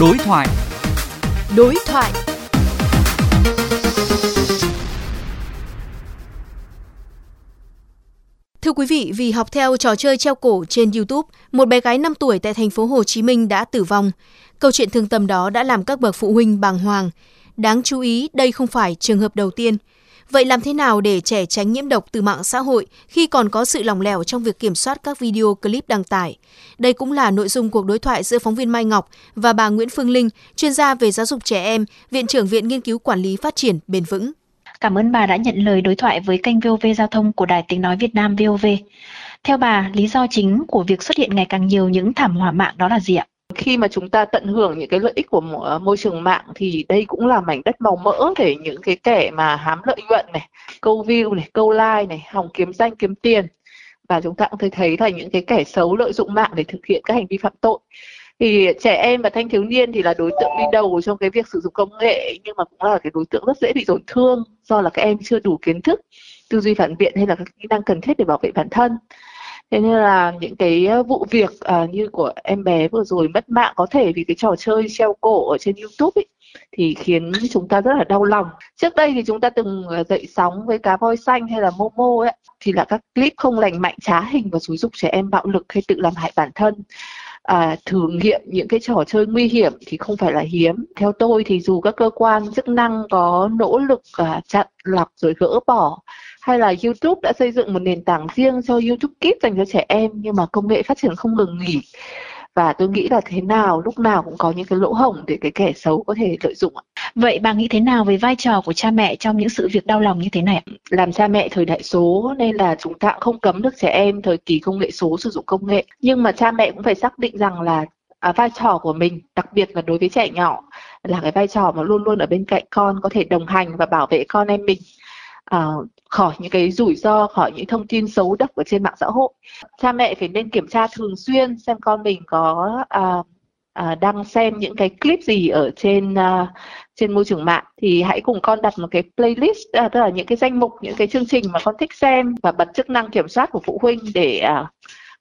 Đối thoại. Đối thoại. Thưa quý vị, vì học theo trò chơi treo cổ trên YouTube, một bé gái 5 tuổi tại thành phố Hồ Chí Minh đã tử vong. Câu chuyện thương tâm đó đã làm các bậc phụ huynh bàng hoàng. Đáng chú ý, đây không phải trường hợp đầu tiên. Vậy làm thế nào để trẻ tránh nhiễm độc từ mạng xã hội khi còn có sự lỏng lẻo trong việc kiểm soát các video clip đăng tải? Đây cũng là nội dung cuộc đối thoại giữa phóng viên Mai Ngọc và bà Nguyễn Phương Linh, chuyên gia về giáo dục trẻ em, Viện trưởng Viện Nghiên cứu Quản lý Phát triển Bền vững. Cảm ơn bà đã nhận lời đối thoại với kênh VOV Giao thông của Đài Tiếng Nói Việt Nam VOV. Theo bà, lý do chính của việc xuất hiện ngày càng nhiều những thảm họa mạng đó là gì ạ? Khi mà chúng ta tận hưởng những cái lợi ích của ờ, môi trường mạng thì đây cũng là mảnh đất màu mỡ để những cái kẻ mà hám lợi nhuận này, câu view này, câu like này, hòng kiếm danh kiếm tiền. Và chúng ta cũng thấy thấy là những cái kẻ xấu lợi dụng mạng để thực hiện các hành vi phạm tội. Thì trẻ em và thanh thiếu niên thì là đối tượng đi đầu trong cái việc sử dụng công nghệ nhưng mà cũng là cái đối tượng rất dễ bị tổn thương do là các em chưa đủ kiến thức tư duy phản biện hay là các kỹ năng cần thiết để bảo vệ bản thân thế nên là những cái ờ, vụ việc uh, như của em bé vừa rồi mất mạng có thể vì cái trò chơi treo cổ ở trên youtube ấy, thì khiến chúng ta rất là đau lòng. Trước đây thì chúng ta từng ờ, dậy sóng với cá voi xanh hay là momo ấy thì là các clip không lành mạnh trá hình và xúi dục trẻ em bạo lực hay tự làm hại bản thân. À, thử nghiệm những cái trò chơi nguy hiểm thì không phải là hiếm. Theo tôi thì dù các cơ quan chức năng có nỗ lực à, chặn lọc rồi gỡ bỏ hay là YouTube đã xây dựng một nền tảng riêng cho YouTube Kids dành cho trẻ em nhưng mà công nghệ phát triển không ngừng nghỉ và tôi nghĩ là thế nào lúc nào cũng có những cái lỗ hổng để cái kẻ xấu có thể lợi dụng Vậy bà nghĩ thế nào về vai trò của cha mẹ trong những sự việc đau lòng như thế này? Làm cha mẹ thời đại số nên là chúng ta không cấm được trẻ em thời kỳ công nghệ số sử dụng công nghệ. Nhưng mà cha mẹ cũng phải xác định rằng là à, vai trò của mình, đặc biệt là đối với trẻ nhỏ là cái vai trò mà luôn luôn ở bên cạnh con có thể đồng hành và bảo vệ con em mình uh, khỏi những cái rủi ro khỏi những thông tin xấu độc ở trên mạng xã hội. Cha mẹ phải nên kiểm tra thường xuyên xem con mình có à, à, uh, uh, đang xem những cái clip gì ở trên uh, trên môi trường mạng. Thì hãy cùng con đặt một cái playlist uh, tức là những cái danh mục những cái chương trình mà con thích xem và bật chức năng kiểm soát của phụ huynh để uh,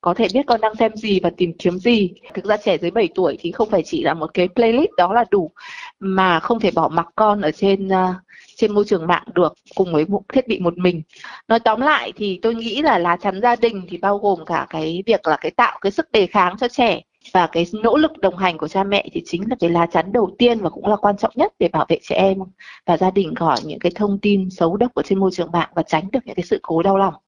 có thể biết con đang xem gì và tìm kiếm gì. Thực ra trẻ dưới 7 tuổi thì không phải chỉ là một cái playlist đó là đủ mà không thể bỏ mặc con ở trên uh, trên môi trường mạng được cùng với một thiết bị một mình. Nói tóm lại thì tôi nghĩ là lá chắn gia đình thì bao gồm cả cái việc là cái tạo cái sức đề kháng cho trẻ và cái nỗ lực đồng hành của cha mẹ thì chính là cái lá chắn đầu tiên và cũng là quan trọng nhất để bảo vệ trẻ em và gia đình khỏi những cái thông tin xấu độc ở trên môi trường mạng và tránh được những cái sự cố đau lòng.